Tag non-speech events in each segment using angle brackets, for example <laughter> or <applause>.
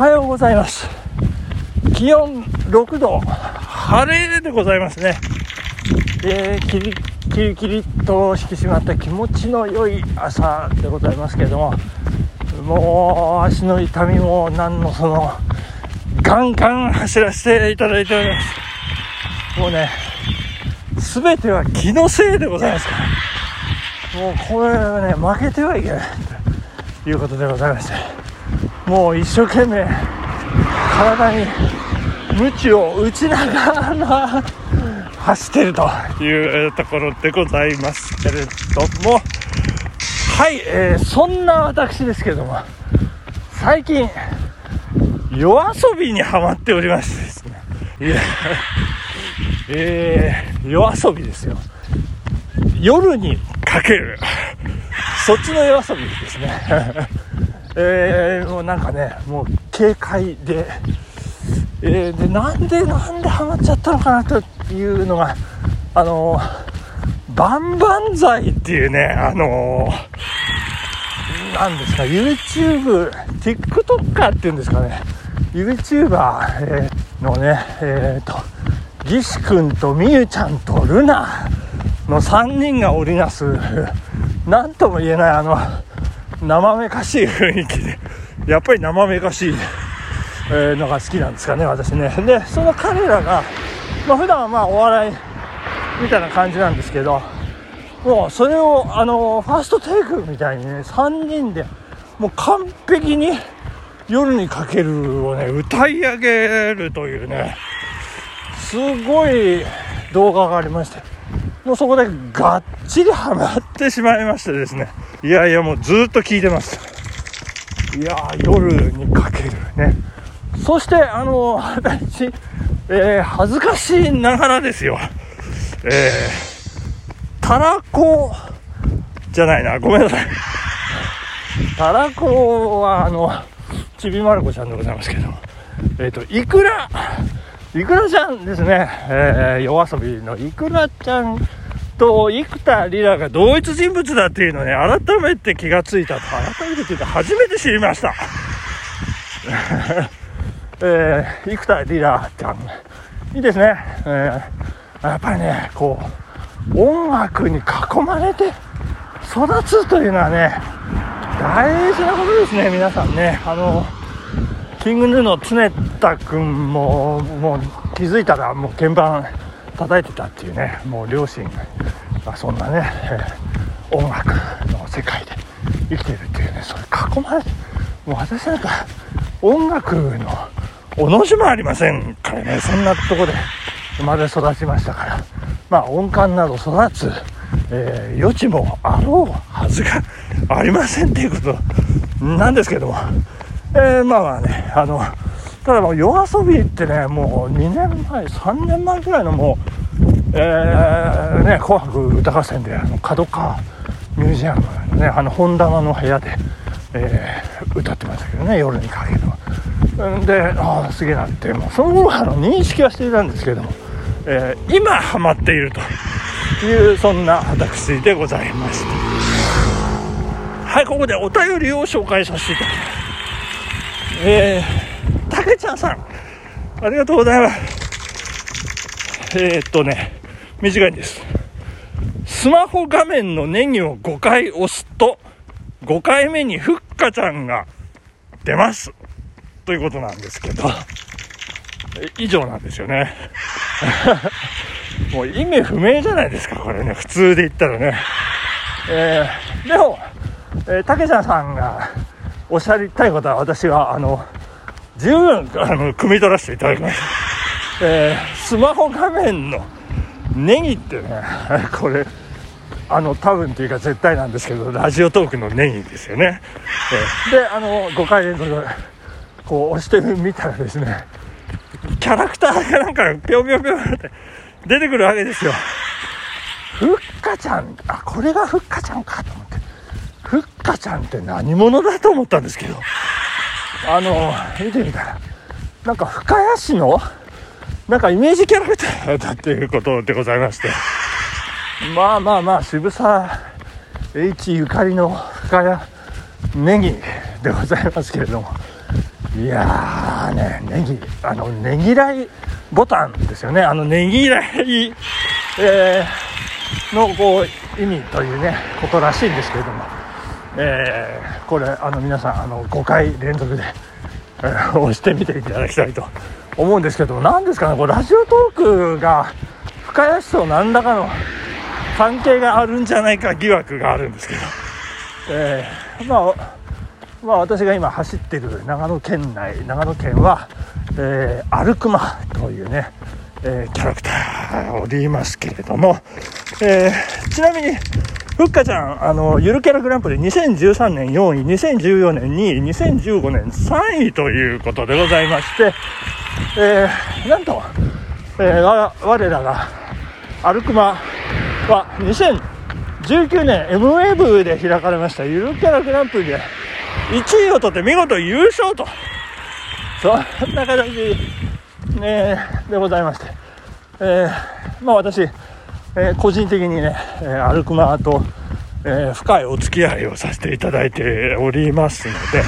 はようございます。気温6度晴れでございますね。えー、キリキリキリと引き締まった気持ちの良い朝でございますけれどももう足の痛みも何のそのガンガン走らせていただいております。もうね全ては気のせいでございますから。もうこれはね負けてはいけないということでございまして。もう一生懸命体に鞭を打ちながら走ってると。いうところでございますけれども。はい、えー、そんな私ですけども最近夜遊びにはまっておりましてですね。いやえー、夜遊びですよ。夜にかける。そっちの夜遊びですねえー、もうなんかねもう軽快でえー、でなんでなんでハマっちゃったのかなというのがあのバンバン剤っていうねあのなんですか YouTube TikToker っていうんですかね。YouTuber、えー、のねえっ、とギシ君とみゆちゃんとルナの3人が織りなす何とも言えないあの生めかしい雰囲気でやっぱり生めかしいのが好きなんですかね、私ね。で、その彼らが、まあ、普段はまあお笑いみたいな感じなんですけど、もうそれを、あの、ファーストテイクみたいにね、3人で、もう完璧に夜にかけるをね、歌い上げるというね、すごい動画がありまして、もうそこでがっちりハマってしまいましてですね、いやいやもうずっと聞いてます。いや夜にかけるね。そして、あの、私、えー、恥ずかしいながらですよ。えー、たらこ、じゃないな、ごめんなさい。たらこは、あの、ちびまる子ちゃんでございますけど、えっ、ー、と、いくら、いくらちゃんですね、えー、夜遊びのいくらちゃんと生田リラが同一人物だっていうのね、改めて気がついたと、改めてというか初めて知りました。<laughs> えー、生田リラちゃん、いいですね。えー、やっぱりね、こう、音楽に囲まれて育つというのはね、大事なことですね、皆さんね。あの、キングヌーの常田君も、もう気づいたらもう鍵盤叩いてたっていうね、もう両親が。そんなね、音楽の世界で生きてるっていうね、それ囲まれて、もう私なんか音楽のおの字もありませんからね、そんなとこで生まれ育ちましたから、まあ音感など育つ、えー、余地もあろうはずがありませんっていうことなんですけども、えー、まあまあね、あの、ただもう夜遊びってね、もう2年前、3年前ぐらいのもう、えー、ね、紅白歌合戦で、あの、角川ミュージアムのね、あの、本棚の部屋で、えー、歌ってましたけどね、夜にかけるでああすげえなってもうその頃あの認識はしていたんですけども、えー、今ハマっていると。いうそんな私でございました。はいここでお便りを紹介させていただきます。えー、たけちゃんさんありがとうございますえー、っとね短いんですスマホ画面のネギを5回押すと5回目にふっかちゃんが出ますということなんですけど、以上なんですよね。<laughs> もう意味不明じゃないですか、これね。普通で言ったらね。えー、でも、えー、竹ちゃんさんがおっしゃりたいことは私は、あの、十分、あの、汲み取らせていただきました。えー、スマホ画面のネギってね、<laughs> これ、あの、多分というか絶対なんですけど、ラジオトークのネギですよね。えー、で、あの、5回連続こう押してみたらですね、キャラクターがなんかぴょんぴょんぴょんって出てくるわけですよ。ふっかちゃん、あ、これがふっかちゃんかと思って。ふっかちゃんって何者だと思ったんですけど、あの、見てみたら、なんか深谷市の、なんかイメージキャラクターだっていうことでございまして、まあまあまあ、渋沢 H ゆかりの深谷ネギでございますけれども、いやーねネギあのねぎらいボタンですよね。あのねぎらい、えー、のこう意味というねことらしいんですけれども、えー、これあの皆さんあの5回連続で、えー、押してみていただきたいと思うんですけど何ですかねこれラジオトークが深谷市と何らかの関係があるんじゃないか疑惑があるんですけど、えー、まあまあ、私が今走ってる長野県内長野県は、えー、アルクマというね、えー、キャラクターおりますけれども、えー、ちなみにふっかちゃんあのゆるキャラグランプリ2013年4位2014年2位2015年3位ということでございまして、えー、なんと、えー、我らがアルクマは2019年 MA 部で開かれましたゆるキャラグランプリで1位を取って見事優勝と。そんな形、ね、でございまして、えー、まあ私、え、個人的にね、えー、アルクマと、え、深いお付き合いをさせていただいておりますので、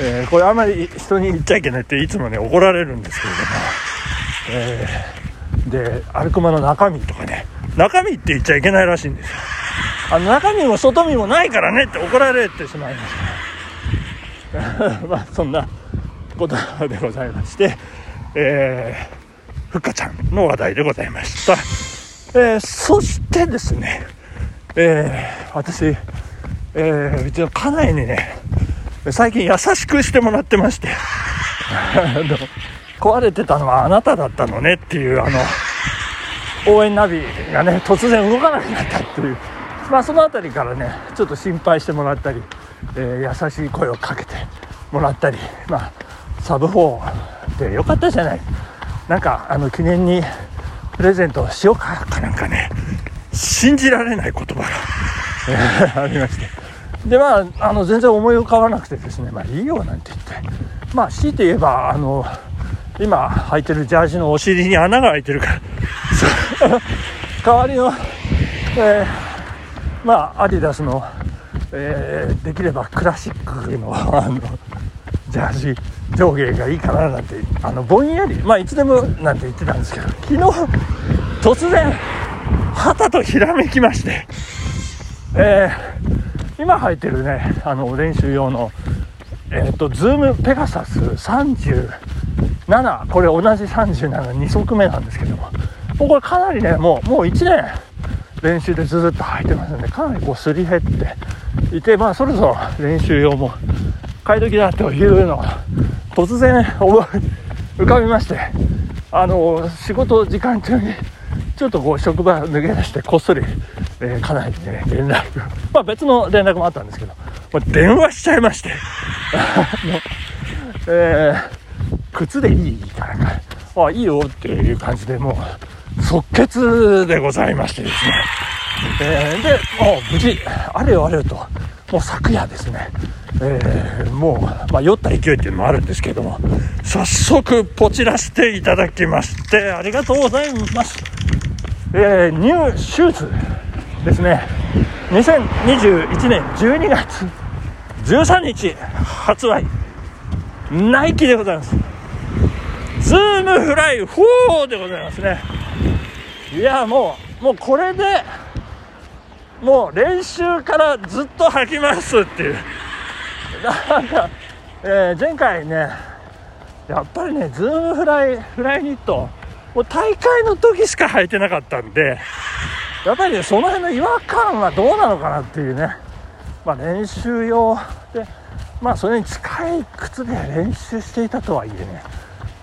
え、これあんまり人に言っちゃいけないっていつもね怒られるんですけれども、えー、でアルクマの中身とかね中身って言っちゃいけないらしいんですよあの中身も外身もないからねって怒られてしまいました <laughs> まあそんなことでございまして、えー、ふっかちゃんの話題でございました。えー、そしてですね、えー、私、えー、うちの家内にね、最近優しくしてもらってまして、<laughs> 壊れてたのはあなただったのねっていう、あの、応援ナビがね、突然動かなくなったっていう、まあその辺りからね、ちょっと心配してもらったり、えー、優しい声をかけてもらったり、まあ、サブ4でよかったじゃない。なんかあの記念にプレゼントしようかかなんかね信じられない言葉が、えー、ありまして。でまああの全然思い浮かばなくてですねまあいいよなんて言って。まあ強いて言えばあの今履いてるジャージのお尻に穴が開いてるから。<laughs> 代わりの、えー、まあアディダスのえー、できればクラシックのあのジャージ上下がいいかななんてあのぼんやりまあいつでもなんて言ってたんですけど昨日突然旗とひらめきまして、えー、今履いてるねあの練習用のえっ、ー、とズームペガサス37これ同じ372足目なんですけどももうこれかなりねもうもう1年練習でずっと履いてますのでかなりこうすり減っていて、まあ、そろそろ練習用も買い時だというのが突然思い浮かびましてあの仕事時間中にちょっとこう職場抜け出してこっそり、えー、家内にね連絡。まあ別の連絡もあったんですけど、まあ、電話しちゃいまして。<laughs> の、えー、靴でいいからあいいよっていう感じでもう即決でございましてですね。えー、でもう無事あれよあれよともう昨夜ですね、えー、もう、まあ、酔った勢いっていうのもあるんですけれども早速ポチらせていただきましてありがとうございます、えー、ニューシューズですね。2021年12月13日発売。ナイキでございます。 Zoom Fly 4でございますね。いやもうもうこれでもう練習からずっと履きますっていう。なんか、えー、前回ねやっぱりね Zoom Fly Flyknit もう大会の時しか履いてなかったんでやっぱりねその辺の違和感はどうなのかなっていうねまあ練習用でまあそれに近い靴で練習していたとはいえね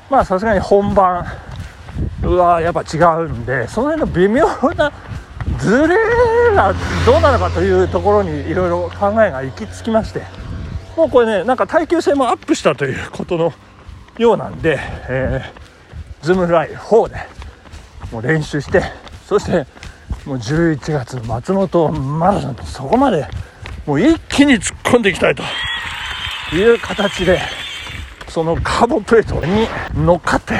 まあさすがに本番うわやっぱ違うんでその辺の微妙なズレがどうなのかというところにいろいろ考えが行き着きましてもうこれねなんか耐久性もアップしたということのようなんで、えー、ズームライ4でもう練習してそしてもう11月の松本マラソンとそこまでもう一気に突っ込んでいきたいという形でそのカーボンプレートに乗っかって、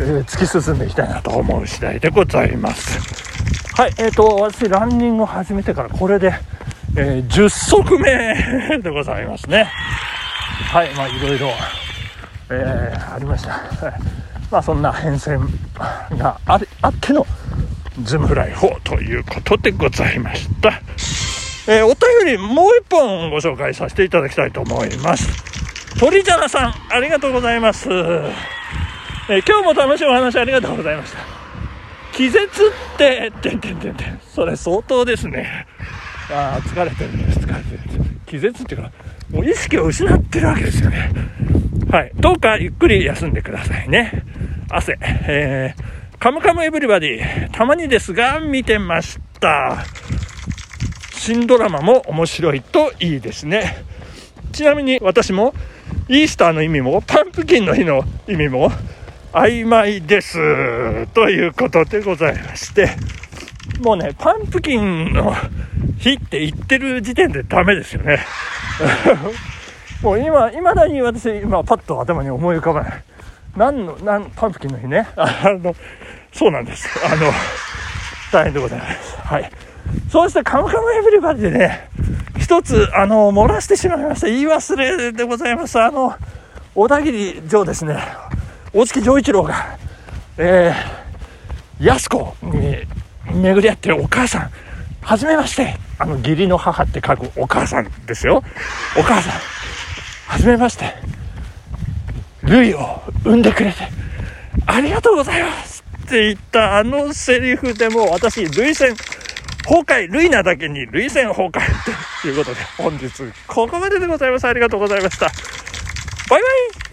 えー、突き進んでいきたいなと思う次第でございます。はい、えっ、ー、と、私、ランニングを始めてから、これで、えー、10足目でございますね。はい、まあ、いろいろ、えー、ありました。<laughs> まあそんな変遷がありあっての Zoom Fly 4ということでございました。えー、お便りもう一本ご紹介させていただきたいと思います。鳥ジャナさん、ありがとうございます。えー今日も楽しいお話ありがとうございました。気絶って、てんてんてんてん。それ相当ですね。ああ、疲れてる、疲れてる。気絶っていうか、もう意識を失ってるわけですよね。はい。どうかゆっくり休んでくださいね。汗。えー、カムカムエブリバディ、たまにですが見てました。新ドラマも面白いといいですね。ちなみに私もイースターの意味もパンプキンの日の意味も曖昧です。ということでございまして、もうね、パンプキンの日って言ってる時点でダメですよね。<laughs> もう今、いまだに私、今パッと頭に思い浮かばない。何の、何、パンプキンの日ね。<laughs> あの、そうなんです。あの、大変でございます。はい。そうして、カムカムエヴリバディでね、一つ、あの、漏らしてしまいました。言い忘れでございます。あの、小田切城ですね。大月丈一郎が、えー、安子に巡り合ってるお母さん、はじめまして。あの、義理の母って書くお母さんですよ。お母さん、はじめまして。ルイを産んでくれて、ありがとうございますって言ったあのセリフでも私、涙腺崩壊、ルイなだけに涙腺崩壊ということで、本日ここまででございます。ありがとうございました。バイバイ